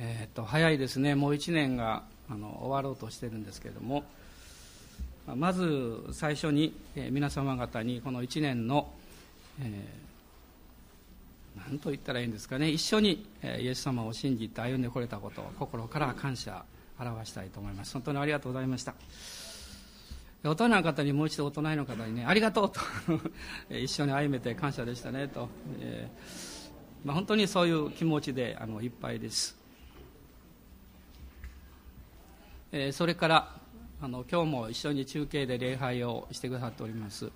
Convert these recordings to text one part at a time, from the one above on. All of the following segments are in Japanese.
えー、と早いですね、もう1年があの終わろうとしてるんですけれども、まず最初に、えー、皆様方にこの1年の、えー、何と言ったらいいんですかね、一緒に、えー、イエス様を信じて歩んでこれたことを心から感謝表したいと思います。本当にありがとうございました。大人の方にもう一度大人の方にね、ありがとうと 一緒に歩めて感謝でしたねと、えーまあ、本当にそういう気持ちであのいっぱいです。えー、それからあの今日も一緒に中継で礼拝をしてくださっております、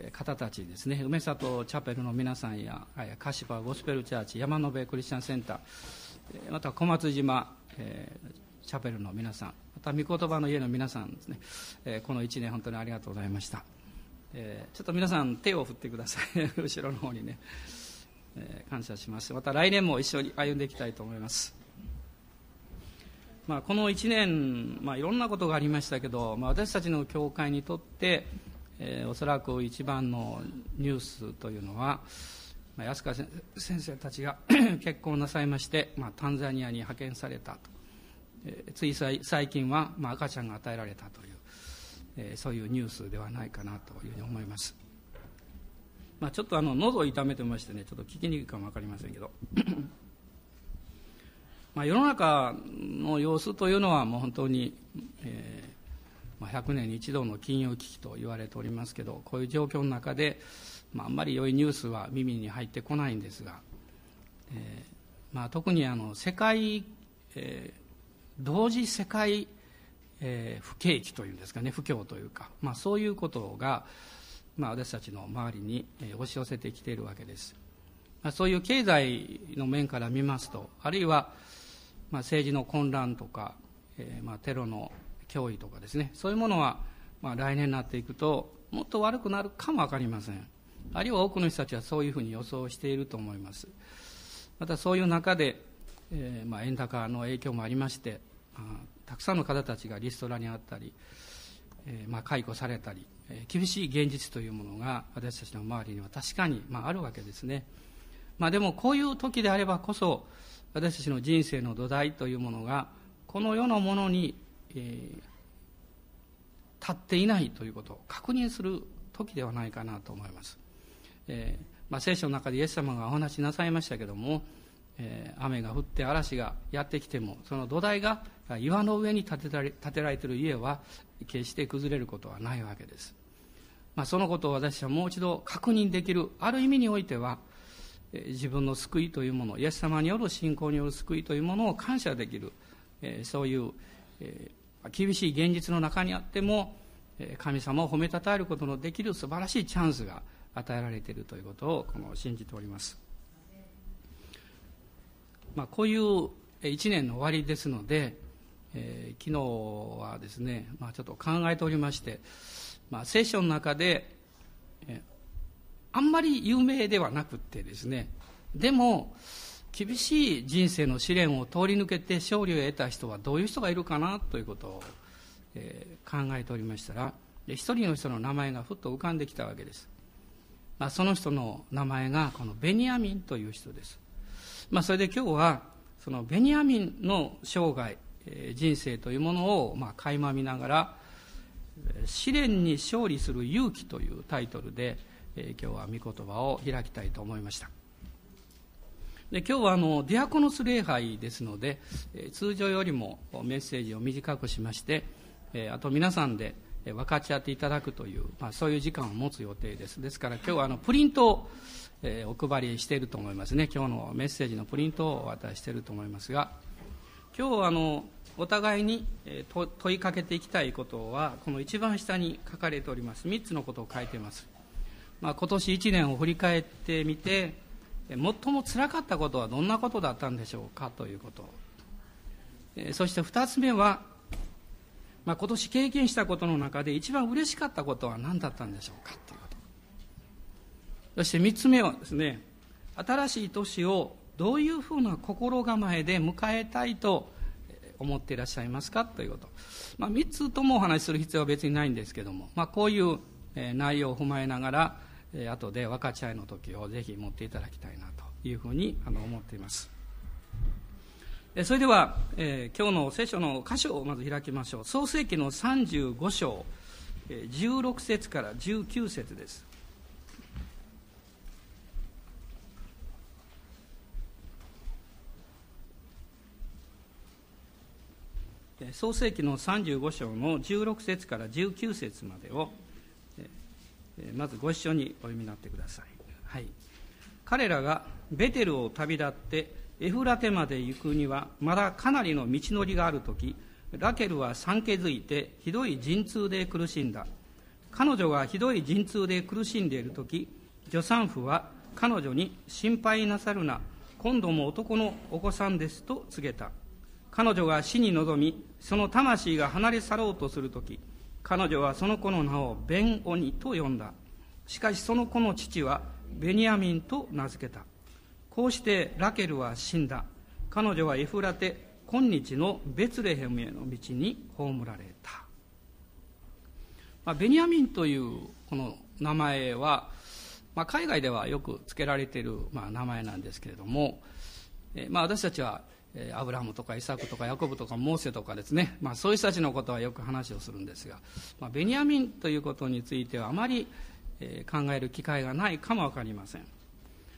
えー、方たちですね。梅里チャペルの皆さんやカシパゴスペルチャーチ山延クリスチャンセンター、えー、また小松島、えー、チャペルの皆さんまた御言葉の家の皆さんですね、え、この1年本当にありがとうございました、え、ちょっと皆さん手を振ってください。後ろの方にね、え、感謝します。また来年も一緒に歩んでいきたいと思います。まあ、この1年、まあ、いろんなことがありましたけど、まあ、私たちの教会にとって、えー、おそらく一番のニュースというのは、まあ、安川先生たちが 結婚なさいまして、まあ、タンザニアに派遣されたと、えー、つい最近は、まあ、赤ちゃんが与えられたという、えー、そういうニュースではないかなというふうに思います、まあ、ちょっとあの喉を痛めてましてねちょっと聞きにくいかも分かりませんけど。まあ、世の中の様子というのはもう本当に、えーまあ、100年に一度の金融危機と言われておりますけどこういう状況の中で、まあ、あんまり良いニュースは耳に入ってこないんですが、えーまあ、特にあの世界、えー、同時世界、えー、不景気というんですかね不況というか、まあ、そういうことが、まあ、私たちの周りに、えー、押し寄せてきているわけです、まあ、そういう経済の面から見ますとあるいはまあ、政治の混乱とか、えー、まあテロの脅威とかですね。そういうものは、まあ、来年になっていくともっと悪くなるかも分かりません。あるいは多くの人たちはそういうふうに予想していると思います。またそういう中で、えーまあ、円高の影響もありまして、たくさんの方たちがリストラにあったり、えーまあ、解雇されたり、え、厳しい現実というものが私たちの周りには確かに、まあ、あるわけですね、まあ、でもこういう時であればこそ私たちの人生の土台というものがこの世のものに、えー、立っていないということを確認する時ではないかなと思います、えーまあ、聖書の中でイエス様がお話しなさいましたけども、えー、雨が降って嵐がやってきてもその土台が岩の上に建てられ建てられている家は決して崩れることはないわけです、まあ、そのことを私はもう一度確認できるある意味においては自分の救いというものイエス様による信仰による救いというものを感謝できるそういう厳しい現実の中にあっても神様を褒めたたえることのできる素晴らしいチャンスが与えられているということをこの信じております、まあ、こういう一年の終わりですので、えー、昨日はですね、まあ、ちょっと考えておりまして、まあ、聖書の中であんまり有名ではなくてですね。でも厳しい人生の試練を通り抜けて勝利を得た人はどういう人がいるかなということを、えー、考えておりましたら一人の人の名前がふっと浮かんできたわけです、まあ、その人の名前がこのベニヤミンという人です、まあ、それで今日はそのベニヤミンの生涯、えー、人生というものをまあ垣間見ながら試練に勝利する勇気というタイトルでえ今日は御言葉を開きたいと思いました。で今日はあのディアコノス礼拝ですので、え通常よりもメッセージを短くしまして、えあと皆さんで分かち合っていただくという、まあ、そういう時間を持つ予定です。ですから今日はあのプリントを、えお配りしていると思いますね。今日のメッセージのプリントをお渡ししていると思いますが今日はあのお互いに問いかけていきたいことはこの一番下に書かれております。3つのことを書いています。まあ、今年1年を振り返ってみて最もつらかったことはどんなことだったんでしょうかということ。そして2つ目は、まあ、今年経験したことの中で一番嬉しかったことは何だったんでしょうかということ。そして3つ目はですね新しい年をどういうふうな心構えで迎えたいと思っていらっしゃいますかということ、まあ、3つともお話しする必要は別にないんですけども、まあ、こういう内容を踏まえながら後で分かち合いの時をぜひ持っていただきたいなというふうに思っています。それでは、えー、今日の聖書の箇所をまず開きましょう。創世記の35章16節から19節です。創世記の35章の16節から19節までをまずご一緒にお読みになってください、はい、彼らがベテルを旅立ってエフラテまで行くにはまだかなりの道のりがある時ラケルは産気づいてひどい陣痛で苦しんだ。彼女がひどい陣痛で苦しんでいる時助産婦は彼女に心配なさるな。今度も男のお子さんですと告げた。彼女が死に臨みその魂が離れ去ろうとする時彼女はその子の名をベンオニと呼んだ。しかしその子の父はベニヤミンと名付けた。こうしてラケルは死んだ。彼女はエフラテ今日のベツレヘムへの道に葬られた、まあ、ベニヤミンというこの名前は、まあ、海外ではよく付けられている、まあ、名前なんですけれども、えまあ、私たちはアブラハムとかイサクとかヤコブとかモーセとかですね、まあ、そういう人たちのことはよく話をするんですが、まあ、ベニヤミンということについてはあまり、え考える機会がないかも分かりません。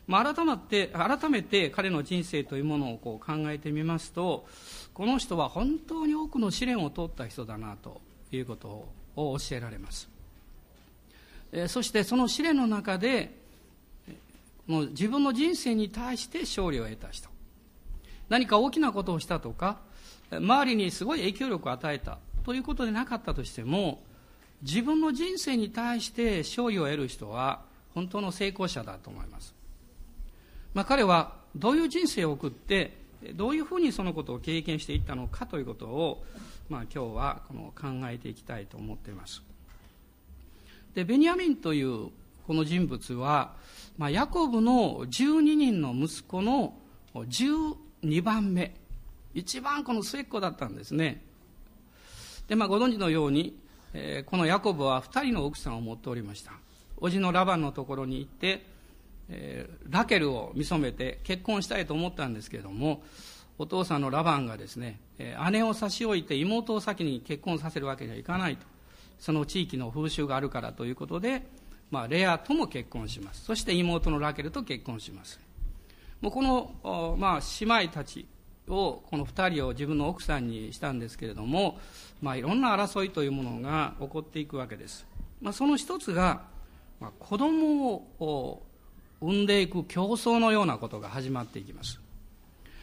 まあ、改めて改めて彼の人生というものをこう考えてみますとこの人は本当に多くの試練を通った人だなということを教えられます、えそしてその試練の中でもう自分の人生に対して勝利を得た人。何か大きなことをしたとか周りにすごい影響力を与えたということでなかったとしても自分の人生に対して勝利を得る人は本当の成功者だと思います。まあ、彼はどういう人生を送ってどういうふうにそのことを経験していったのかということを、まあ、今日はこの考えていきたいと思っています。でベニヤミンというこの人物は、まあ、ヤコブの12人の息子の2番目。一番この末っ子だったんですね。で、まあ、ご存知のように、えー、このヤコブは2人の奥さんを持っておりました。叔父のラバンのところに行ってえー、ラケルを見初めて結婚したいと思ったんですけれどもお父さんのラバンがですね、えー、姉を差し置いて妹を先に結婚させるわけにはいかないと。その地域の風習があるからということで、まあ、レアとも結婚します。そして妹のラケルと結婚します。もうこの、まあ、姉妹たちをこの2人を自分の奥さんにしたんですけれども、まあ、いろんな争いというものが起こっていくわけです、まあ、その一つが、まあ、子供を生んでいく競争のようなことが始まっていきます。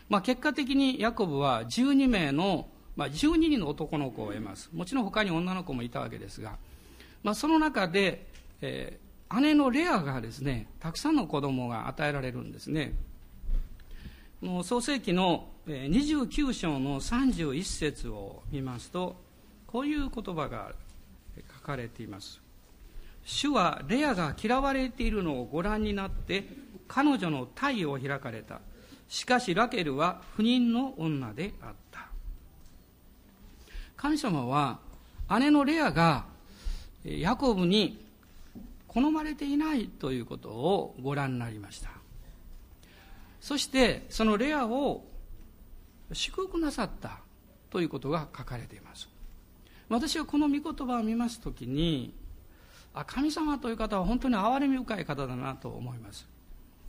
まあ、結果的にヤコブは12名の、まあ、12人の男の子を得ます。もちろん他に女の子もいたわけですが、まあ、その中で、えー、姉のレアがですね、たくさんの子供が与えられるんですね。の創世紀の29章の31節を見ますと、こういう言葉が書かれています。主はレアが嫌われているのをご覧になって彼女の体を開かれた。しかしラケルは不妊の女であった。神様は姉のレアがヤコブに好まれていないということをご覧になりました。そしてそのレアを祝福なさったということが書かれています。私はこの御言葉を見ますときにあ神様という方は本当に憐れみ深い方だなと思います。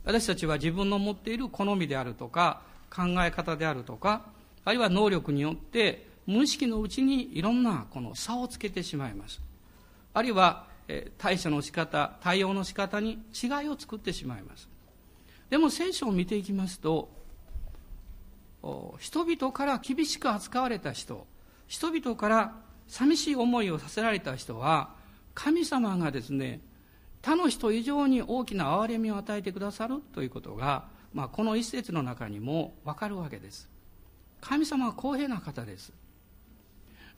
私たちは自分の持っている好みであるとか考え方であるとかあるいは能力によって無意識のうちにいろんなこの差をつけてしまいます。あるいは対処の仕方対応の仕方に違いを作ってしまいます。でも聖書を見ていきますと人々から厳しく扱われた人人々から寂しい思いをさせられた人は神様がですね他の人以上に大きな憐れみを与えてくださるということが、まあ、この一節の中にも分かるわけです。神様は公平な方です。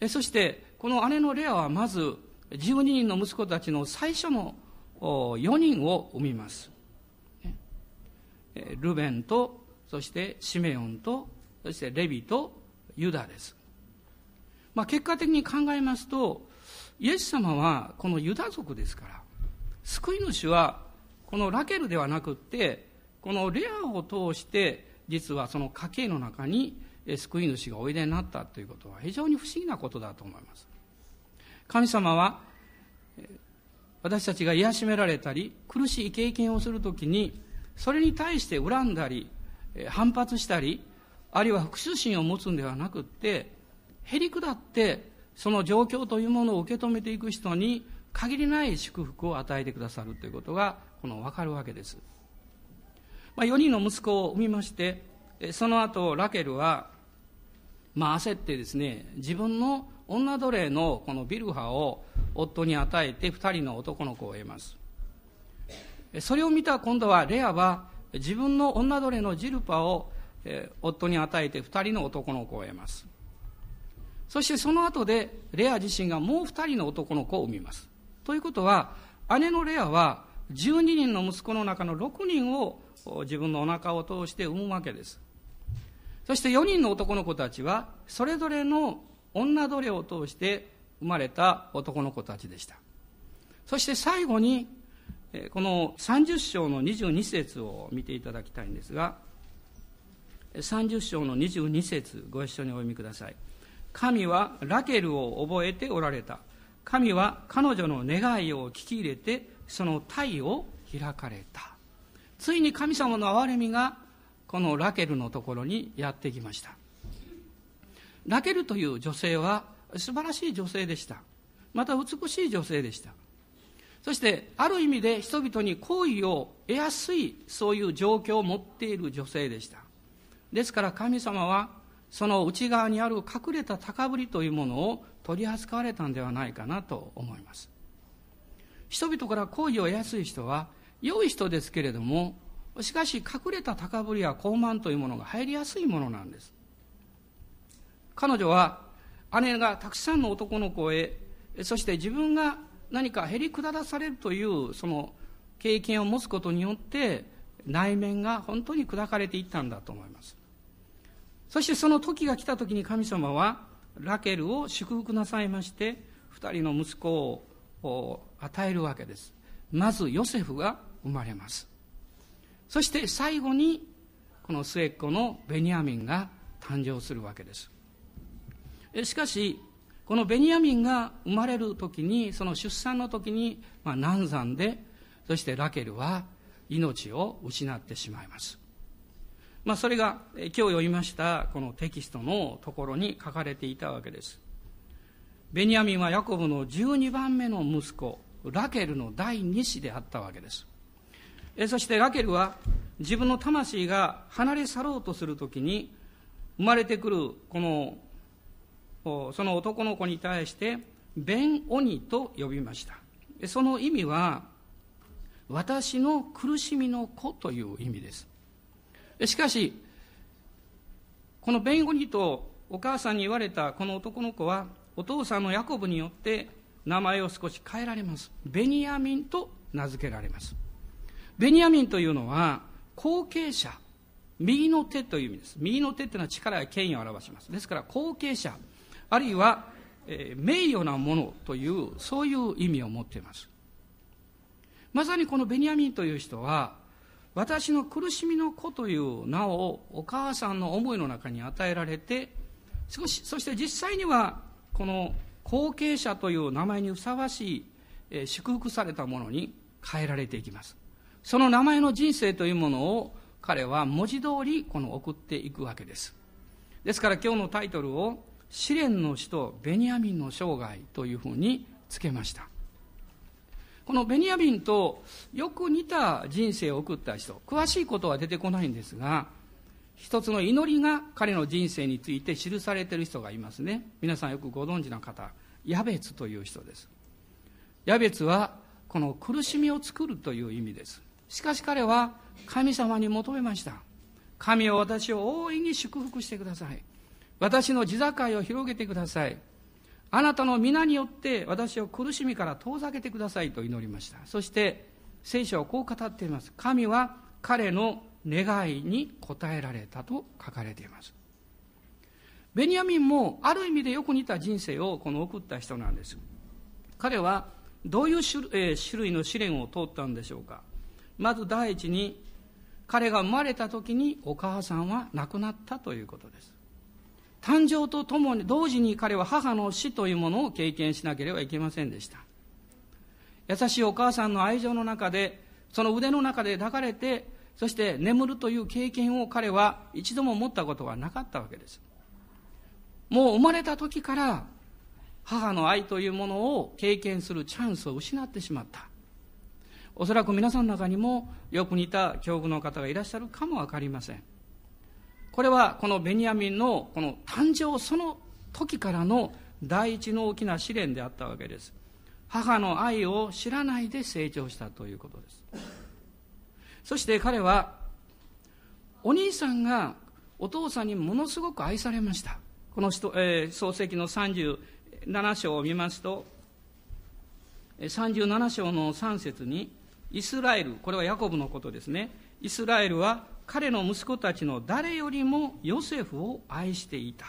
そしてこの姉のレアはまず12人の息子たちの最初の4人を産みます。ルベンとそしてシメオンとそしてレビとユダです、まあ、結果的に考えますとイエス様はこのユダ族ですから救い主はこのラケルではなくってこのレアを通して実はその家系の中に救い主がおいでになったということは非常に不思議なことだと思います。神様は私たちが癒しめられたり苦しい経験をするときにそれに対して恨んだり反発したりあるいは復讐心を持つんではなくってへりくだってその状況というものを受け止めていく人に限りない祝福を与えてくださるということがこの分かるわけです、まあ、4人の息子を産みましてその後ラケルは、まあ、焦ってですね自分の女奴隷のこのビルハを夫に与えて2人の男の子を得ます。それを見た今度はレアは自分の女奴隷のジルパを夫に与えて2人の男の子を得ます。そしてその後でレア自身がもう2人の男の子を産みます。ということは姉のレアは12人の息子の中の6人を自分のお腹を通して産むわけです。そして4人の男の子たちはそれぞれの女奴隷を通して生まれた男の子たちでした。そして最後にこの30章の22節を見ていただきたいんですが30章の22節ご一緒にお読みください。神はラケルを覚えておられた。神は彼女の願いを聞き入れてその体を開かれた。ついに神様の憐れみがこのラケルのところにやってきました。ラケルという女性は素晴らしい女性でした。また美しい女性でした。そしてある意味で人々に好意を得やすいそういう状況を持っている女性でした。ですから神様はその内側にある隠れた高ぶりというものを取り扱われたんではないかなと思います。人々から好意を得やすい人は良い人ですけれどもしかし隠れた高ぶりや傲慢というものが入りやすいものなんです。彼女は姉がたくさんの男の子へそして自分が何かへりくだらされるというその経験を持つことによって内面が本当に砕かれていったんだと思います。そしてその時が来た時に神様はラケルを祝福なさいまして2人の息子を与えるわけです。まずヨセフが生まれます。そして最後にこの末っ子のベニヤミンが誕生するわけです。しかしこのベニヤミンが生まれる時にその出産の時に、まあ、難産でそしてラケルは命を失ってしまいます、まあ、それが今日読みましたこのテキストのところに書かれていたわけです。ベニヤミンはヤコブの12番目の息子ラケルの第二子であったわけです。そしてラケルは自分の魂が離れ去ろうとするときに生まれてくるこのその男の子に対してベン・オニと呼びました。その意味は私の苦しみの子という意味です。しかしこのベン・オニとお母さんに言われたこの男の子はお父さんのヤコブによって名前を少し変えられます。ベニヤミンと名付けられます。ベニヤミンというのは後継者。右の手という意味です。右の手というのは力や権威を表します。ですから後継者。あるいは、えー、名誉なものというそういう意味を持っています。まさにこのベニヤミンという人は私の苦しみの子という名をお母さんの思いの中に与えられて少しそして実際にはこの後継者という名前にふさわしい、えー、祝福されたものに変えられていきます。その名前の人生というものを彼は文字通りこの送っていくわけです。ですから今日のタイトルを試練の使徒ベニヤミンの生涯というふうにつけました。このベニヤミンとよく似た人生を送った人詳しいことは出てこないんですが一つの祈りが彼の人生について記されている人がいますね。皆さんよくご存知の方ヤベツという人です。ヤベツはこの苦しみを作るという意味です。しかし彼は神様に求めました。神を私を大いに祝福してください。私の地境を広げてください。あなたの皆によって私を苦しみから遠ざけてくださいと祈りました。そして聖書はこう語っています。神は彼の願いに応えられたと書かれています。ベニヤミンもある意味でよく似た人生をこの送った人なんです。彼はどういう種,、えー、種類の試練を通ったんでしょうか。まず第一に彼が生まれた時にお母さんは亡くなったということです。誕生とともに同時に彼は母の死というものを経験しなければいけませんでした。優しいお母さんの愛情の中でその腕の中で抱かれてそして眠るという経験を彼は一度も持ったことがなかったわけです。もう生まれた時から母の愛というものを経験するチャンスを失ってしまった。おそらく皆さんの中にもよく似た境遇の方がいらっしゃるかも分かりません。これはこのベニヤミンのこの誕生その時からの第一の大きな試練であったわけです。母の愛を知らないで成長したということです。そして彼はお兄さんがお父さんにものすごく愛されました。この人、えー、創世記の37章を見ますと37章の3節にイスラエルこれはヤコブのことですね。イスラエルは彼の息子たちの誰よりもヨセフを愛していた。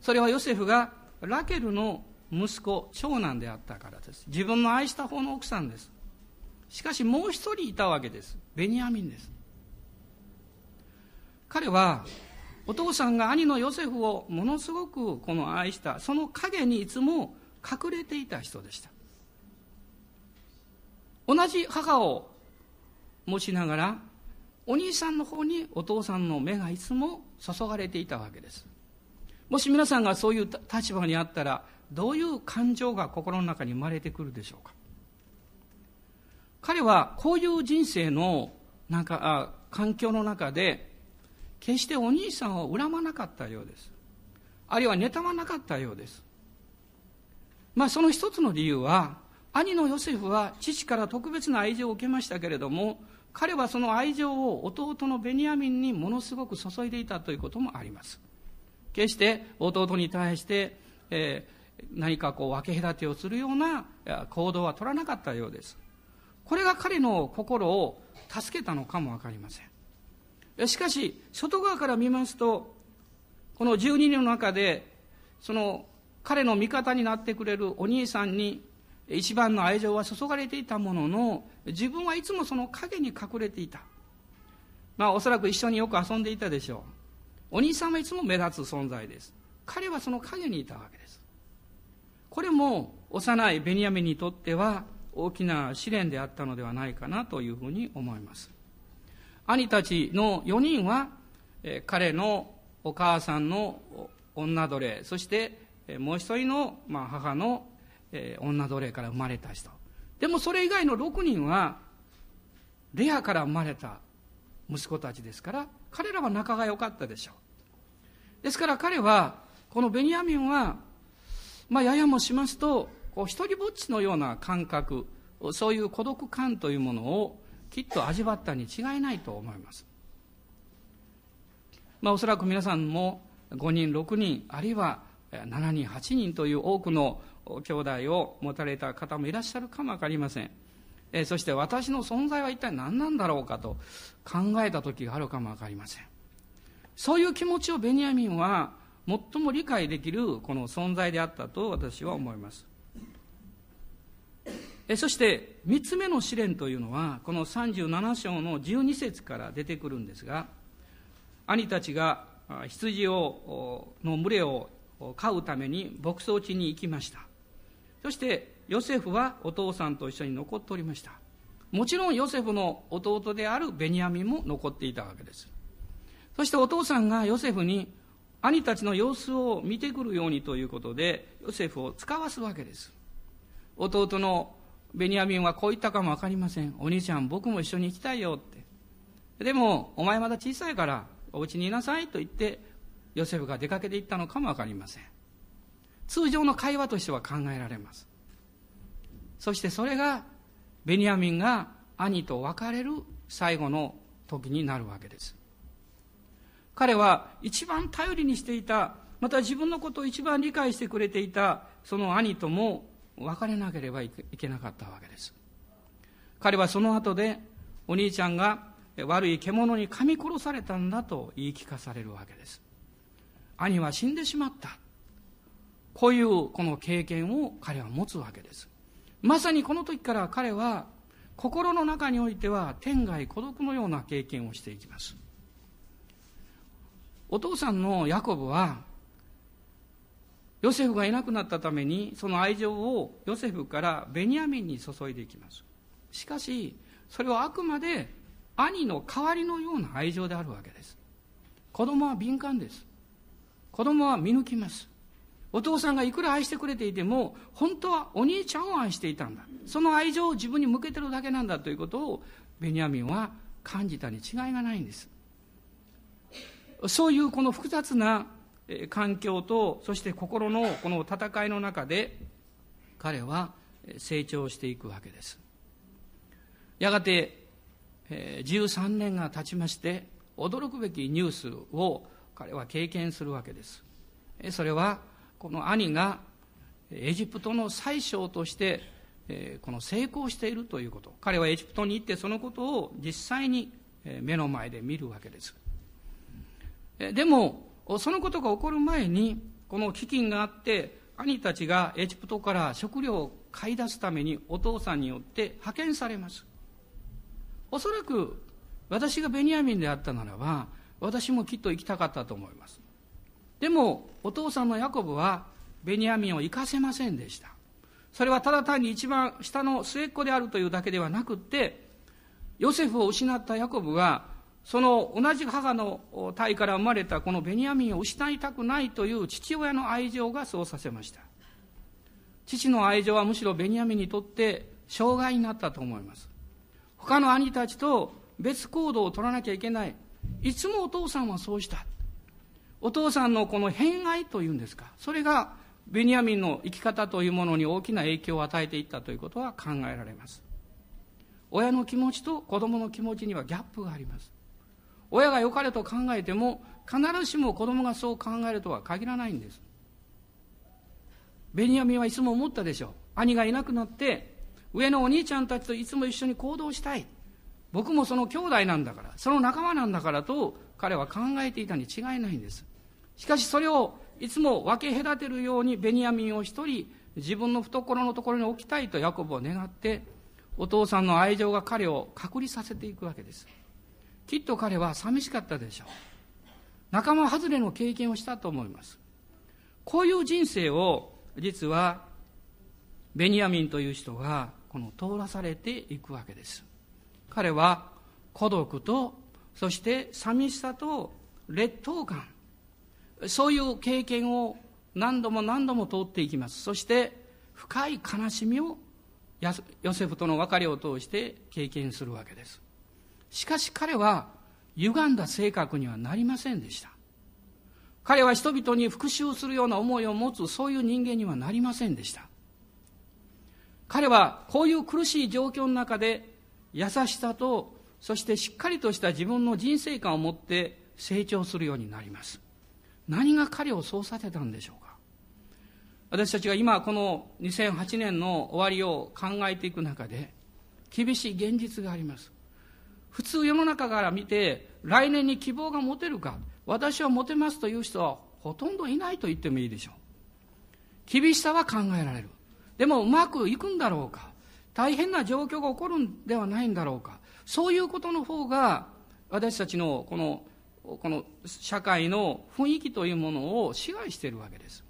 それはヨセフがラケルの息子長男であったからです。自分の愛した方の奥さんです。しかしもう一人いたわけです。ベニヤミンです。彼はお父さんが兄のヨセフをものすごくこの愛したその陰にいつも隠れていた人でした。同じ母を持ちながらお兄さんの方にお父さんの目がいつも注がれていたわけです。もし皆さんがそういう立場にあったらどういう感情が心の中に生まれてくるでしょうか。彼はこういう人生のなんかあ環境の中で決してお兄さんを恨まなかったようです。あるいは妬まなかったようです。まあその一つの理由は兄のヨセフは父から特別な愛情を受けましたけれども彼はその愛情を弟のベニヤミンにものすごく注いでいたということもあります。決して弟に対して、えー、何かこう分け隔てをするような行動は取らなかったようです。これが彼の心を助けたのかも分かりません。しかし外側から見ますとこの12人の中でその彼の味方になってくれるお兄さんに一番の愛情は注がれていたものの自分はいつもその影に隠れていた。まあおそらく一緒によく遊んでいたでしょう。お兄さんはいつも目立つ存在です。彼はその影にいたわけです。これも幼いベニヤミンにとっては大きな試練であったのではないかなというふうに思います。兄たちの4人は彼のお母さんの女奴隷そしてもう一人の母の女奴隷から生まれた人。でもそれ以外の6人はレアから生まれた息子たちですから彼らは仲が良かったでしょう。ですから彼はこのベニヤミンはまあややもしますとこう一人ぼっちのような感覚そういう孤独感というものをきっと味わったに違いないと思います。まあおそらく皆さんも5人6人あるいは7人8人という多くの兄弟を持たれた方もいらっしゃるかも分かりません、えそして私の存在は一体何なんだろうかと考えた時があるかも分かりません。そういう気持ちをベニヤミンは最も理解できるこの存在であったと私は思います。えそして3つ目の試練というのはこの37章の12節から出てくるんですが兄たちが羊をの群れを飼うために牧草地に行きました。そしてヨセフはお父さんと一緒に残っておりました。もちろんヨセフの弟であるベニヤミンも残っていたわけです。そしてお父さんがヨセフに兄たちの様子を見てくるようにということでヨセフを使わすわけです。弟のベニヤミンはこう言ったかも分かりません。お兄ちゃん僕も一緒に行きたいよって。でもお前まだ小さいからお家にいなさいと言ってヨセフが出かけていったのかも分かりません。通常の会話としては考えられます。そしてそれがベニヤミンが兄と別れる最後の時になるわけです。彼は一番頼りにしていたまた自分のことを一番理解してくれていたその兄とも別れなければいけなかったわけです。彼はその後でお兄ちゃんが悪い獣に噛み殺されたんだと言い聞かされるわけです。兄は死んでしまった。こういうこの経験を彼は持つわけです。まさにこの時から彼は心の中においては天涯孤独のような経験をしていきます。お父さんのヤコブはヨセフがいなくなったためにその愛情をヨセフからベニヤミンに注いでいきます。しかしそれはあくまで兄の代わりのような愛情であるわけです。子供は敏感です。子供は見抜きます。お父さんがいくら愛してくれていても本当はお兄ちゃんを愛していたんだ。その愛情を自分に向けてるだけなんだということをベニヤミンは感じたに違いがないんです。そういうこの複雑な環境とそして心のこの戦いの中で彼は成長していくわけです。やがて13年が経ちまして驚くべきニュースを彼は経験するわけです。それはこの兄がエジプトの宰相としてこの成功しているということ。彼はエジプトに行ってそのことを実際に目の前で見るわけです。でもそのことが起こる前にこの飢饉があって兄たちがエジプトから食料を買い出すためにお父さんによって派遣されます。おそらく私がベニヤミンであったならば私もきっと行きたかったと思います。でもお父さんのヤコブはベニヤミンを行かせませんでした。それはただ単に一番下の末っ子であるというだけではなくってヨセフを失ったヤコブはその同じ母の体から生まれたこのベニヤミンを失いたくないという父親の愛情がそうさせました。父の愛情はむしろベニヤミンにとって障害になったと思います。他の兄たちと別行動を取らなきゃいけない。いつもお父さんはそうした。お父さんのこの偏愛というんですかそれがベニヤミンの生き方というものに大きな影響を与えていったということは考えられます。親の気持ちと子供の気持ちにはギャップがあります。親が良かれと考えても必ずしも子供がそう考えるとは限らないんです。ベニヤミンはいつも思ったでしょう。兄がいなくなって上のお兄ちゃんたちといつも一緒に行動したい。僕もその兄弟なんだからその仲間なんだからと彼は考えていたに違いないんです。しかしそれをいつも分け隔てるようにベニヤミンを一人自分の懐のところに置きたいとヤコブを願ってお父さんの愛情が彼を隔離させていくわけです。きっと彼は寂しかったでしょう。仲間外れの経験をしたと思います。こういう人生を実はベニヤミンという人がこの通らされていくわけです。彼は孤独とそして寂しさと劣等感そういう経験を何度も何度も通っていきます。そして深い悲しみをヨセフとの別れを通して経験するわけです。しかし彼は歪んだ性格にはなりませんでした。彼は人々に復讐するような思いを持つそういう人間にはなりませんでした。彼はこういう苦しい状況の中で優しさとそしてしっかりとした自分の人生観を持って成長するようになります。何が彼をそうさせたんでしょうか？私たちが今この2008年の終わりを考えていく中で厳しい現実があります。普通世の中から見て来年に希望が持てるか私は持てますという人はほとんどいないと言ってもいいでしょう。厳しさは考えられる。でもうまくいくんだろうか？大変な状況が起こるんではないんだろうか？そういうことの方が私たちのこのこの社会の雰囲気というものを支配しているわけです。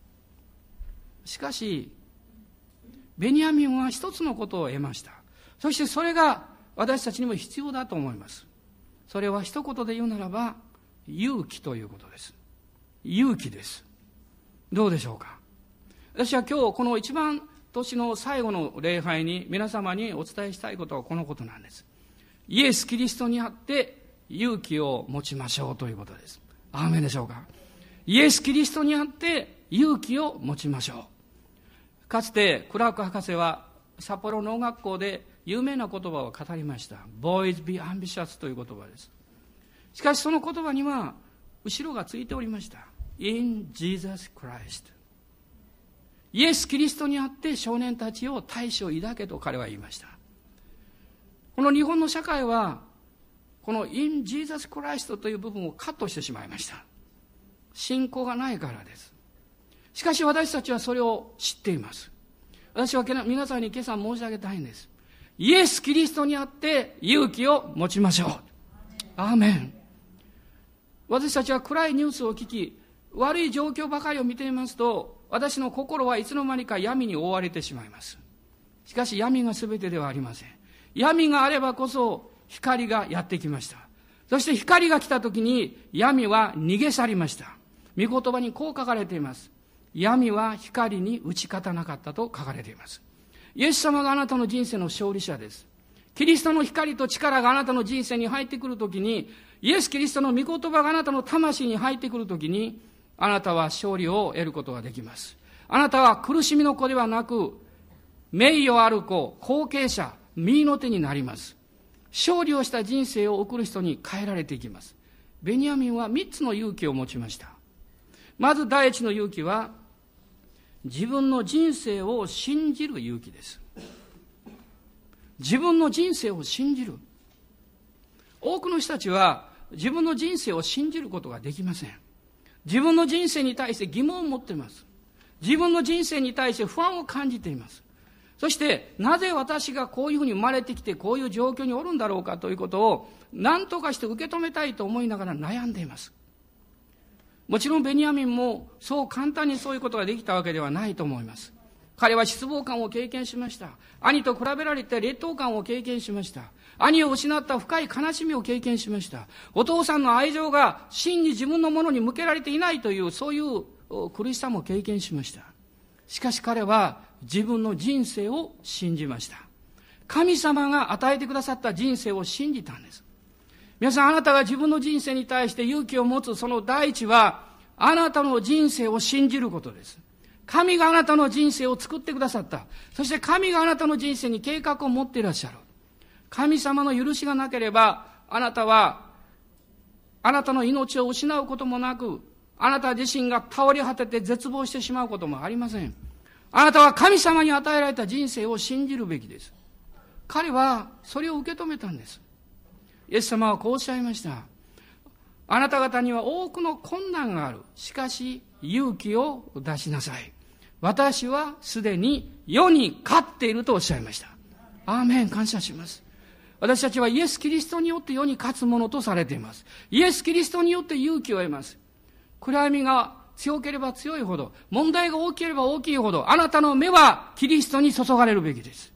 しかしベニヤミンは一つのことを得ました。そしてそれが私たちにも必要だと思います。それは一言で言うならば勇気ということです。勇気です。どうでしょうか？私は今日この一番年の最後の礼拝に皆様にお伝えしたいことはこのことなんです。イエス・キリストにあって勇気を持ちましょうということですアーメンでしょうか？イエス・キリストにあって勇気を持ちましょうかつてクラーク博士は札幌農学校で有名な言葉を語りました。Boys be ambitious という言葉です。しかしその言葉には後ろがついておりました。In Jesus Christ。イエス・キリストにあって少年たちを大将抱けと彼は言いました。この日本の社会は、この In Jesus Christ という部分をカットしてしまいました。信仰がないからです。しかし私たちはそれを知っています。私は皆さんに今朝申し上げたいんです。イエス・キリストにあって勇気を持ちましょう。アーメン。私たちは暗いニュースを聞き、悪い状況ばかりを見ていますと、私の心はいつの間にか闇に覆われてしまいます。しかし闇が全てではありません。闇があればこそ光がやってきました。そして光が来た時に闇は逃げ去りました。御言葉にこう書かれています。闇は光に打ち勝たなかったと書かれています。イエス様があなたの人生の勝利者です。キリストの光と力があなたの人生に入ってくるときに、イエス・キリストの御言葉があなたの魂に入ってくるときに、あなたは勝利を得ることができます。あなたは苦しみの子ではなく、名誉ある子、後継者、右の手になります。勝利をした人生を送る人に変えられていきます。ベニヤミンは三つの勇気を持ちました。まず第一の勇気は、自分の人生を信じる勇気です。自分の人生を信じる。多くの人たちは自分の人生を信じることができません。自分の人生に対して疑問を持っています。自分の人生に対して不安を感じています。そして、なぜ私がこういうふうに生まれてきて、こういう状況におるんだろうかということを、何とかして受け止めたいと思いながら悩んでいます。もちろんベニヤミンもそう簡単にそういうことができたわけではないと思います。彼は失望感を経験しました。兄と比べられて劣等感を経験しました。兄を失った深い悲しみを経験しました。お父さんの愛情が真に自分のものに向けられていないという、そういう苦しさも経験しました。しかし彼は自分の人生を信じました。神様が与えてくださった人生を信じたんです。皆さん、あなたが自分の人生に対して勇気を持つその第一は、あなたの人生を信じることです。神があなたの人生を作ってくださった。そして神があなたの人生に計画を持っていらっしゃる。神様の許しがなければ、あなたは、あなたの命を失うこともなく、あなた自身が倒れ果てて絶望してしまうこともありません。あなたは神様に与えられた人生を信じるべきです。彼はそれを受け止めたんです。イエス様はこうおっしゃいました。あなた方には多くの困難がある。しかし、勇気を出しなさい。私はすでに世に勝っているとおっしゃいました。アーメン、感謝します。私たちはイエス・キリストによって世に勝つものとされています。イエス・キリストによって勇気を得ます。暗闇が強ければ強いほど、問題が大きければ大きいほど、あなたの目はキリストに注がれるべきです。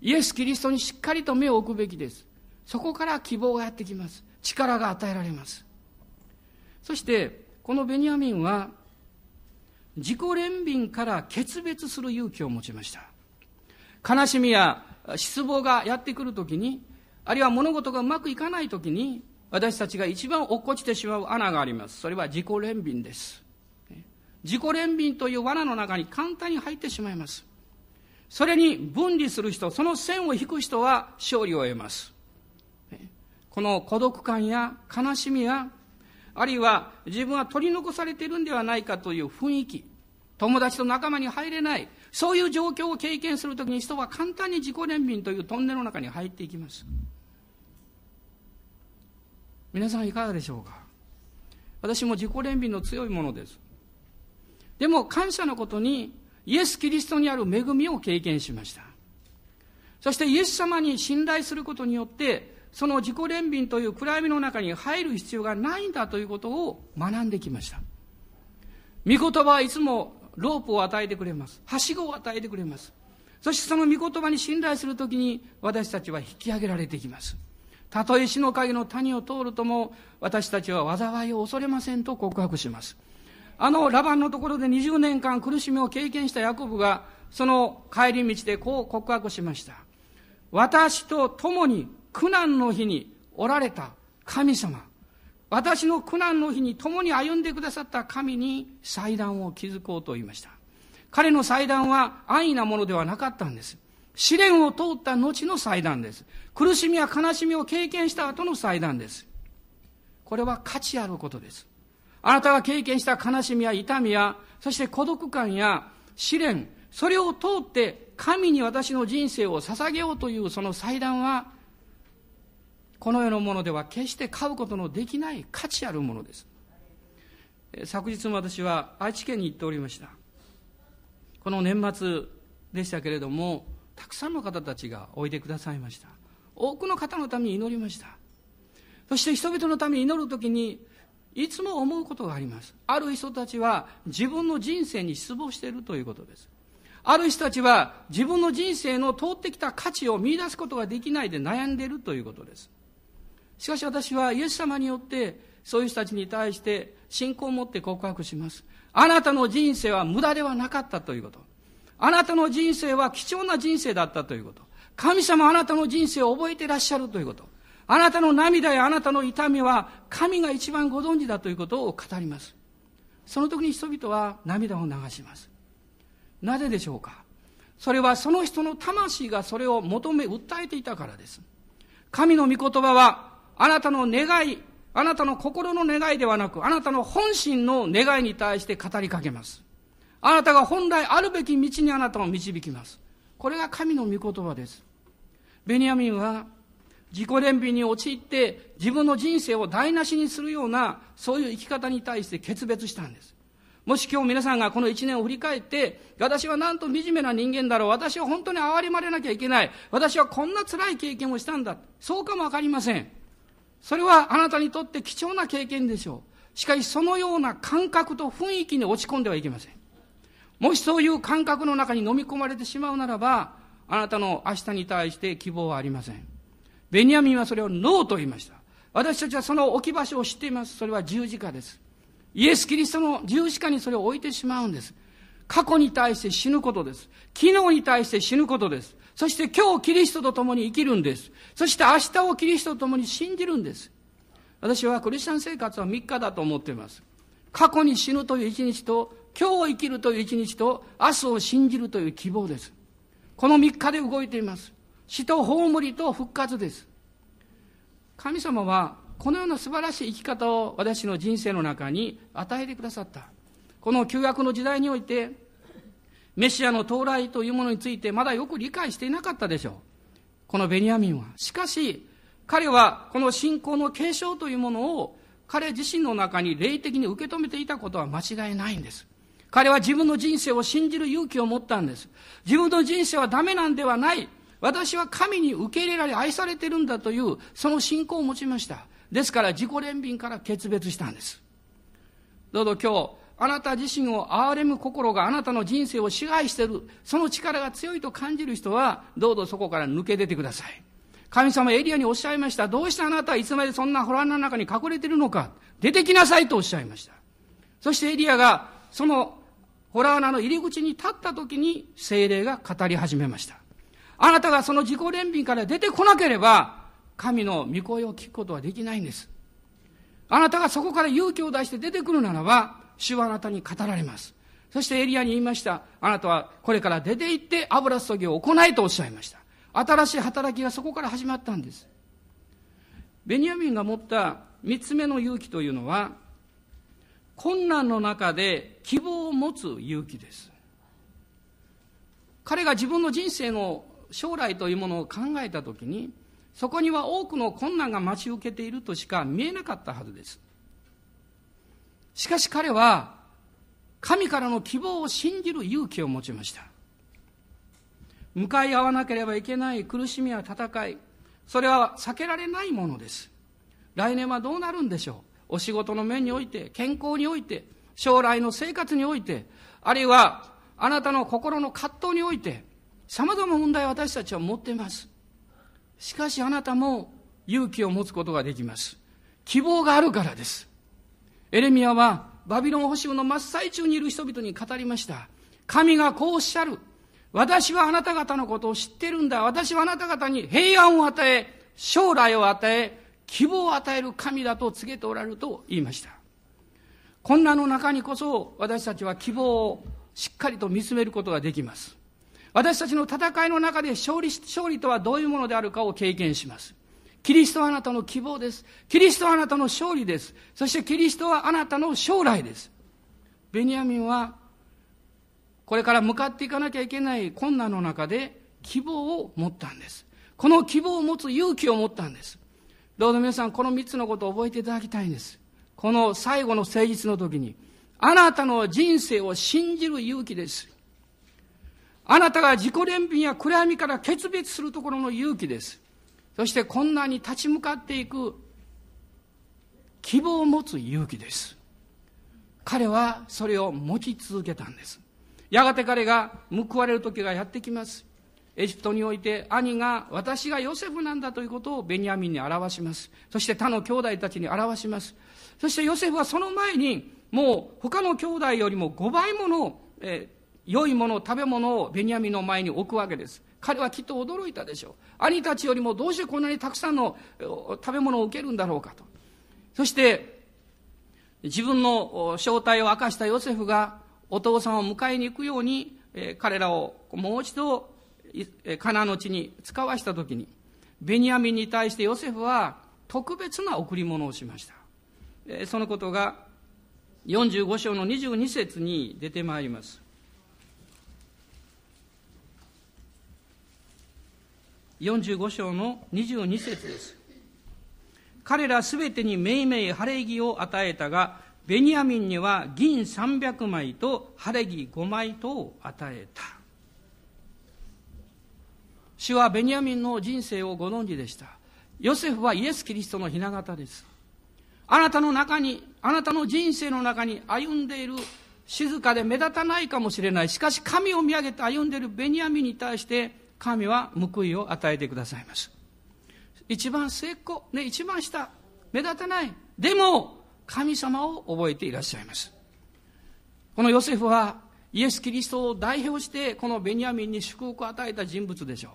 イエス・キリストにしっかりと目を置くべきです。そこから希望がやってきます。力が与えられます。そして、このベニヤミンは、自己憐憫から決別する勇気を持ちました。悲しみや失望がやってくるときに、あるいは物事がうまくいかないときに、私たちが一番落っこちてしまう穴があります。それは自己憐憫です。自己憐憫という罠の中に簡単に入ってしまいます。それに分離する人、その線を引く人は勝利を得ます。この孤独感や悲しみや、あるいは自分は取り残されているんではないかという雰囲気、友達と仲間に入れない、そういう状況を経験するときに人は簡単に自己憐憫というトンネルの中に入っていきます。皆さんいかがでしょうか？私も自己憐憫の強いものです。でも感謝のことにイエス・キリストにある恵みを経験しました。そしてイエス様に信頼することによって、その自己憐憫という暗闇の中に入る必要がないんだということを学んできました。御言葉はいつもロープを与えてくれます。はしごを与えてくれます。そしてその御言葉に信頼するときに私たちは引き上げられていきます。たとえ死の影の谷を通るとも私たちは災いを恐れませんと告白します。あのラバンのところで20年間苦しみを経験したヤコブがその帰り道でこう告白しました。私と共に苦難の日におられた神様。私の苦難の日に共に歩んでくださった神に祭壇を築こうと言いました。彼の祭壇は安易なものではなかったんです。試練を通った後の祭壇です。苦しみや悲しみを経験した後の祭壇です。これは価値あることです。あなたが経験した悲しみや痛みや、そして孤独感や試練、それを通って神に私の人生を捧げようというその祭壇は、この世のものでは決して買うことのできない価値あるものです。昨日も私は愛知県に行っておりました。この年末でしたけれども、たくさんの方たちがおいでくださいました。多くの方のために祈りました。そして人々のために祈るときに、いつも思うことがあります。ある人たちは自分の人生に失望しているということです。ある人たちは自分の人生の通ってきた価値を見出すことができないで悩んでいるということです。しかし私はイエス様によってそういう人たちに対して信仰を持って告白します。あなたの人生は無駄ではなかったということ。あなたの人生は貴重な人生だったということ。神様あなたの人生を覚えていらっしゃるということ。あなたの涙やあなたの痛みは神が一番ご存知だということを語ります。その時に人々は涙を流します。なぜでしょうか？それはその人の魂がそれを求め訴えていたからです。神の御言葉はあなたの願いあなたの心の願いではなくあなたの本心の願いに対して語りかけます。あなたが本来あるべき道にあなたを導きます。これが神の御言葉です。ベニヤミンは自己憐憫に陥って自分の人生を台無しにするようなそういう生き方に対して決別したんです。もし今日皆さんがこの一年を振り返って私はなんと惨めな人間だろう私は本当に憐れまれなきゃいけない私はこんな辛い経験をしたんだそうかもわかりません。それはあなたにとって貴重な経験でしょう。しかしそのような感覚と雰囲気に落ち込んではいけません。もしそういう感覚の中に飲み込まれてしまうならばあなたの明日に対して希望はありません。ベニヤミンはそれをノーと言いました。私たちはその置き場所を知っています。それは十字架です。イエス・キリストの十字架にそれを置いてしまうんです。過去に対して死ぬことです。昨日に対して死ぬことです。そして今日キリストと共に生きるんです。そして明日をキリストと共に信じるんです。私はクリスチャン生活は3日だと思っています。過去に死ぬという一日と、今日を生きるという一日と、明日を信じるという希望です。この3日で動いています。死と葬りと復活です。神様はこのような素晴らしい生き方を私の人生の中に与えてくださった。この旧約の時代において、メシアの到来というものについてまだよく理解していなかったでしょう。このベニヤミンは。しかし、彼はこの信仰の継承というものを彼自身の中に霊的に受け止めていたことは間違いないんです。彼は自分の人生を信じる勇気を持ったんです。自分の人生はダメなんではない。私は神に受け入れられ愛されてるんだというその信仰を持ちました。ですから自己憐憫から決別したんです。どうぞ今日あなた自身を憐れむ心があなたの人生を支配しているその力が強いと感じる人はどうぞそこから抜け出てください。神様エリアにおっしゃいました。どうしてあなたはいつまでそんなホラーの中に隠れてるのか。出てきなさいとおっしゃいました。そしてエリアがそのホラー穴の入り口に立った時に精霊が語り始めました。あなたがその自己憐憫から出てこなければ、神の御声を聞くことはできないんです。あなたがそこから勇気を出して出てくるならば、主はあなたに語られます。そしてエリアに言いました。あなたはこれから出て行って油注ぎを行いとおっしゃいました。新しい働きがそこから始まったんです。ベニヤミンが持った三つ目の勇気というのは、困難の中で希望を持つ勇気です。彼が自分の人生の将来というものを考えた時にそこには多くの困難が待ち受けているとしか見えなかったはずです。しかし彼は神からの希望を信じる勇気を持ちました。向かい合わなければいけない苦しみや戦いそれは避けられないものです。来年はどうなるんでしょう？お仕事の面において健康において将来の生活においてあるいはあなたの心の葛藤において様々な問題を私たちは持っています。しかしあなたも勇気を持つことができます。希望があるからです。エレミアはバビロン捕囚の真っ最中にいる人々に語りました。神がこうおっしゃる。私はあなた方のことを知ってるんだ。私はあなた方に平安を与え将来を与え希望を与える神だと告げておられると言いました。困難の中にこそ私たちは希望をしっかりと見つめることができます。私たちの戦いの中で勝利勝利とはどういうものであるかを経験します。キリストはあなたの希望です。キリストはあなたの勝利です。そしてキリストはあなたの将来です。ベニヤミンはこれから向かっていかなきゃいけない困難の中で希望を持ったんです。この希望を持つ勇気を持ったんです。どうぞ皆さんこの三つのことを覚えていただきたいんです。この最後の誠実の時にあなたの人生を信じる勇気です。あなたが自己憐憫や暗闇から決別するところの勇気です。そして困難に立ち向かっていく希望を持つ勇気です。彼はそれを持ち続けたんです。やがて彼が報われる時がやってきます。エジプトにおいて兄が私がヨセフなんだということをベニヤミンに表します。そして他の兄弟たちに表します。そしてヨセフはその前にもう他の兄弟よりも5倍もの、えー、良いもの食べ物をベニヤミンの前に置くわけです。彼はきっと驚いたでしょう。兄たちよりもどうしてこんなにたくさんの食べ物を受けるんだろうかと。そして自分の正体を明かしたヨセフがお父さんを迎えに行くように、彼らをもう一度カナの地に使わした時にベニヤミンに対してヨセフは特別な贈り物をしました、そのことが45章の22節に出てまいります。45章の22節です。彼らすべてにめいめい晴れ着を与えたがベニヤミンには銀300枚と晴れ着5枚とを与えた。主はベニヤミンの人生をご存知でした。ヨセフはイエス・キリストの雛形です。あなたの中にあなたの人生の中に歩んでいる静かで目立たないかもしれない。しかし神を見上げて歩んでいるベニヤミンに対して神は報いを与えてくださいます。一番末っ子、ね、一番下目立たない。でも神様を覚えていらっしゃいます。このヨセフはイエス・キリストを代表してこのベニヤミンに祝福を与えた人物でしょう。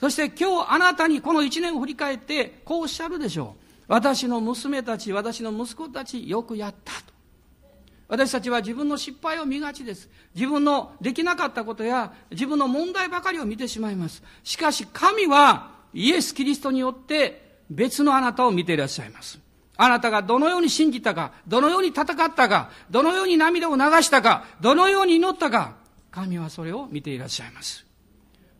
そして今日あなたにこの一年を振り返ってこうおっしゃるでしょう。私の娘たち私の息子たちよくやったと。私たちは自分の失敗を見がちです自分のできなかったことや自分の問題ばかりを見てしまいますしかし神はイエス・キリストによって別のあなたを見ていらっしゃいますあなたがどのように信じたか、どのように戦ったか、どのように涙を流したか、どのように祈ったか、神はそれを見ていらっしゃいます。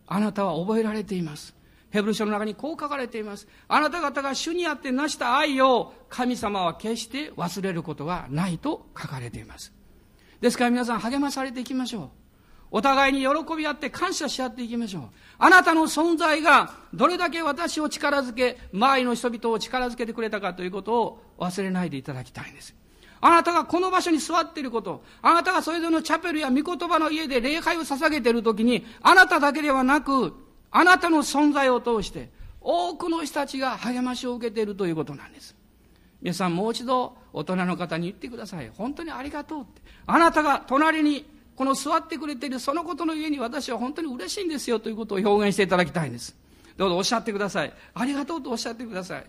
あなたは覚えられています。ヘブル書の中にこう書かれています。あなた方が主にあって成した愛を神様は決して忘れることはないと書かれています。ですから皆さん励まされていきましょう。お互いに喜び合って感謝し合っていきましょう。あなたの存在がどれだけ私を力づけ、周りの人々を力づけてくれたかということを忘れないでいただきたいんです。あなたがこの場所に座っていること、あなたがそれぞれのチャペルや御言葉の家で礼拝を捧げているときに、あなただけではなく、あなたの存在を通して、多くの人たちが励ましを受けているということなんです。皆さんもう一度大人の方に言ってください。本当にありがとうって。あなたが隣にこの座ってくれているそのことの家に私は本当に嬉しいんですよということを表現していただきたいんです。どうぞおっしゃってください。ありがとうとおっしゃってください。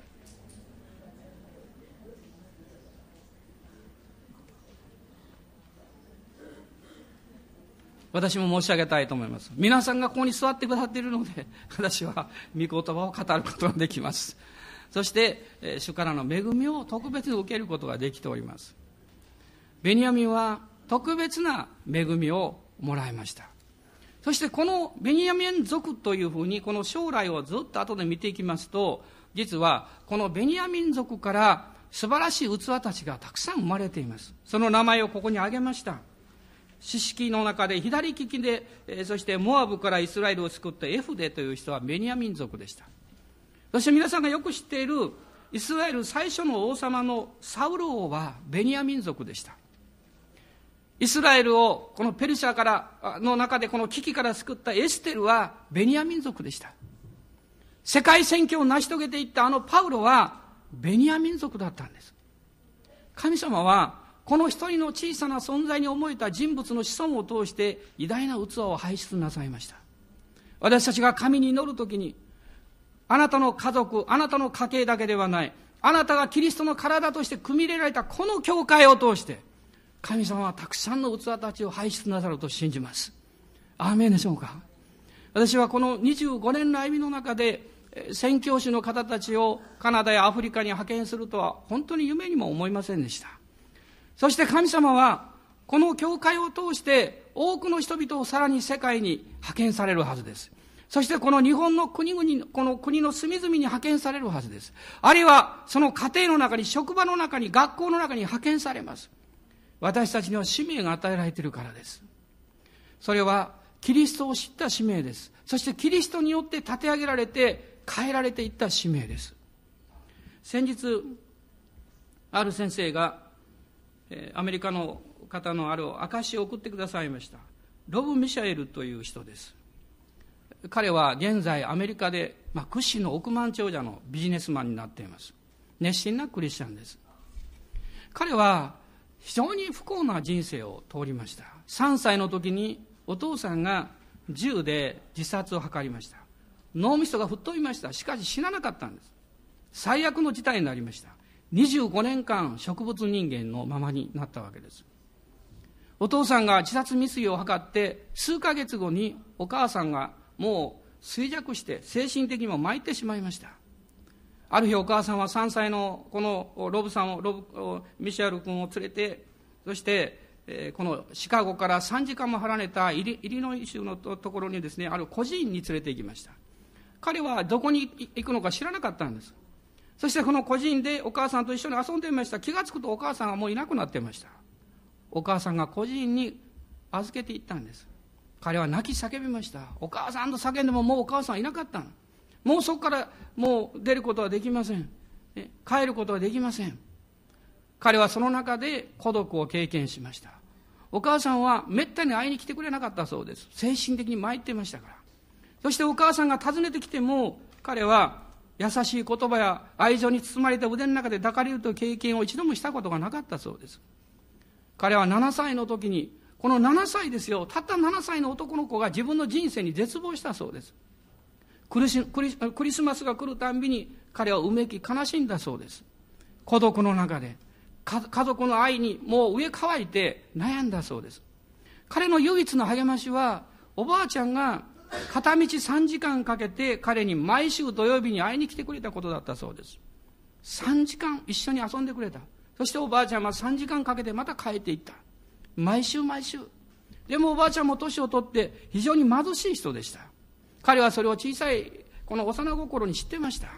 私も申し上げたいと思います。皆さんがここに座ってくださっているので、私は御言葉を語ることができます。そして、主からの恵みを特別に受けることができております。ベニヤミンは特別な恵みをもらいましたそしてこのベニヤミン族というふうにこの将来をずっと後で見ていきますと実はこのベニヤミン族から素晴らしい器たちがたくさん生まれていますその名前をここに挙げました知識の中で左利きで、えそしてモアブからイスラエルを救ったエフデという人はベニヤミン族でした。そして皆さんがよく知っているイスラエル最初の王様のサウル王はベニヤミン族でした。イスラエルをこのペルシャからの中でこの危機から救ったエステルはベニヤ民族でした。世界選挙を成し遂げていったあのパウロはベニヤ民族だったんです。神様はこの一人の小さな存在に思えた人物の子孫を通して偉大な器を輩出なさいました私たちが神に祈る時にあなたの家族あなたの家系だけではないあなたがキリストの体として組み入れられたこの教会を通して神様はたくさんの器たちを輩出なさると信じます。アーメンでしょうか？私はこの25年の歩みの中で宣教師の方たちをカナダやアフリカに派遣するとは本当に夢にも思いませんでした。そして神様はこの教会を通して多くの人々をさらに世界に派遣されるはずです。そしてこの日本の国々、この国の隅々に派遣されるはずです。あるいはその家庭の中に、職場の中に、学校の中に派遣されます。私たちには使命が与えられているからですそれはキリストを知った使命ですそしてキリストによって立て上げられて変えられていった使命です先日ある先生が、アメリカの方のある証を送ってくださいました。ロブ・ミシャエルという人です。彼は現在アメリカで、まあ、屈指の億万長者のビジネスマンになっています。熱心なクリスチャンです。彼は非常に不幸な人生を通りました。3歳の時にお父さんが銃で自殺を図りました。脳みそが吹っ飛びました。しかし死ななかったんです。最悪の事態になりました。25年間植物人間のままになったわけです。お父さんが自殺未遂を図って数ヶ月後にお母さんがもう衰弱して精神的にも参ってしまいました。ある日お母さんは3歳のこのロブさんをロブミシェル君を連れてそしてこのシカゴから3時間も離れたイリノイ州のところにですねある孤児院に連れて行きました。彼はどこに行くのか知らなかったんです。そしてこの孤児院でお母さんと一緒に遊んでいました。気が付くとお母さんはもういなくなっていました。お母さんが孤児院に預けていったんです。彼は泣き叫びました。お母さんと叫んでももうお母さんいなかったの。もうそこからもう出ることはできません。帰ることはできません。彼はその中で孤独を経験しました。お母さんはめったに会いに来てくれなかったそうです。精神的に参っていましたから。そしてお母さんが訪ねてきても彼は優しい言葉や愛情に包まれた腕の中で抱かれるという経験を一度もしたことがなかったそうです。彼は7歳の時にこの7歳ですよ。たった7歳の男の子が自分の人生に絶望したそうです。クリクリスマスが来るたんびに彼はうめき悲しんだそうです。孤独の中で家族の愛にもう上乾いて悩んだそうです。彼の唯一の励ましはおばあちゃんが片道3時間かけて彼に毎週土曜日に会いに来てくれたことだったそうです。3時間一緒に遊んでくれた。そしておばあちゃんは3時間かけてまた帰っていった。毎週毎週。でもおばあちゃんも年を取って非常に貧しい人でした。彼はそれを小さいこの幼心に知ってました。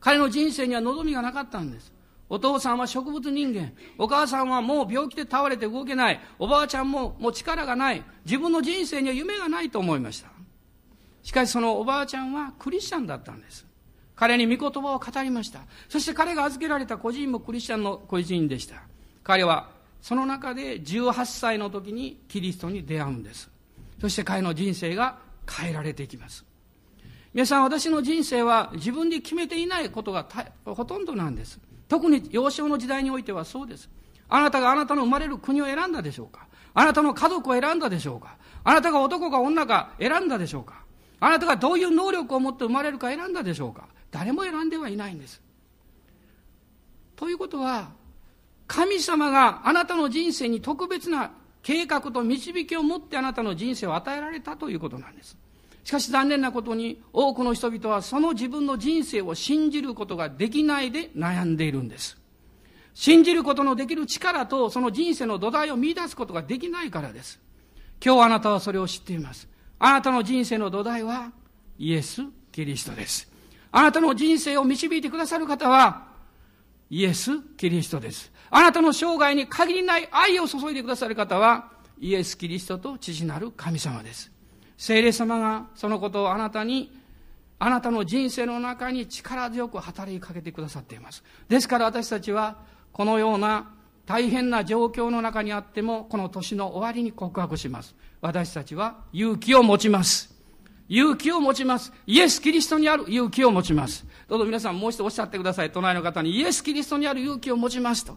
彼の人生には望みがなかったんです。お父さんは植物人間。お母さんはもう病気で倒れて動けない。おばあちゃんももう力がない。自分の人生には夢がないと思いました。しかしそのおばあちゃんはクリスチャンだったんです。彼に御言葉を語りました。そして彼が預けられた孤児院もクリスチャンの孤児院でした。彼はその中で18歳の時にキリストに出会うんです。そして彼の人生が変えられていきます。皆さん私の人生は自分で決めていないことがほとんどなんです。特に幼少の時代においてはそうです。あなたがあなたの生まれる国を選んだでしょうか？あなたの家族を選んだでしょうか？あなたが男か女か選んだでしょうか？あなたがどういう能力を持って生まれるか選んだでしょうか？誰も選んではいないんです。ということは、神様があなたの人生に特別な計画と導きを持ってあなたの人生を与えられたということなんです。しかし残念なことに多くの人々はその自分の人生を信じることができないで悩んでいるんです。信じることのできる力とその人生の土台を見出すことができないからです。今日あなたはそれを知っています。あなたの人生の土台はイエス・キリストです。あなたの人生を導いてくださる方はイエス・キリストです。あなたの生涯に限りない愛を注いでくださる方はイエス・キリストと父なる神様です。聖霊様がそのことをあなたにあなたの人生の中に力強く働きかけてくださっています。ですから私たちはこのような大変な状況の中にあってもこの年の終わりに告白します。私たちは勇気を持ちます。勇気を持ちます。イエス・キリストにある勇気を持ちます。どうぞ皆さんもう一度おっしゃってください。隣の方にイエス・キリストにある勇気を持ちますと。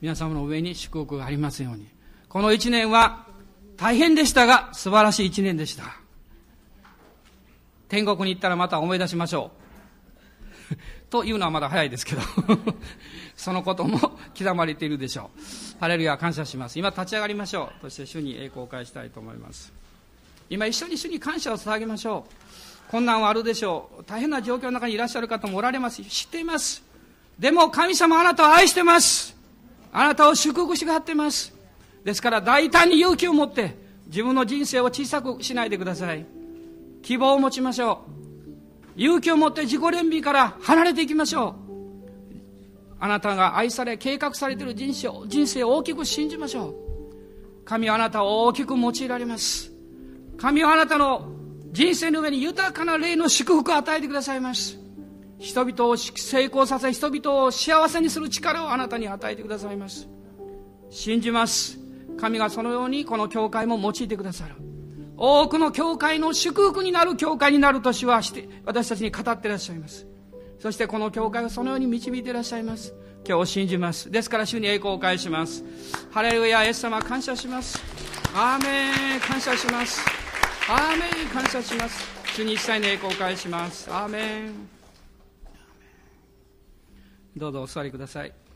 皆様の上に祝福がありますように。この一年は大変でしたが素晴らしい一年でした。天国に行ったらまた思い出しましょう。というのはまだ早いですけど そのことも刻まれているでしょう。ハレルヤ感謝します。今立ち上がりましょう。そして主に栄光を返したいと思います。今一緒に主に感謝を捧げましょう。困難はあるでしょう。大変な状況の中にいらっしゃる方もおられます。知っています。でも神様あなたを愛してます。あなたを祝福しがってます。ですから大胆に勇気を持って自分の人生を小さくしないでください。希望を持ちましょう。勇気を持って自己憐憫から離れていきましょう。あなたが愛され計画されている人生を人生を大きく信じましょう。神はあなたを大きく用いられます。神はあなたの人生の上に豊かな霊の祝福を与えてくださいます人々を成功させ人々を幸せにする力をあなたに与えてくださいます。信じます。神がそのようにこの教会も用いてくださる。多くの教会の祝福になる教会になる年はして私たちに語ってらっしゃいます。そしてこの教会をそのように導いていらっしゃいます。今日信じます。ですから主に栄光を返します。ハレルヤイエス様感謝します。アーメン。感謝します。アーメン。感謝します。主に一切の栄光を返します。アーメン。どうぞお座りください。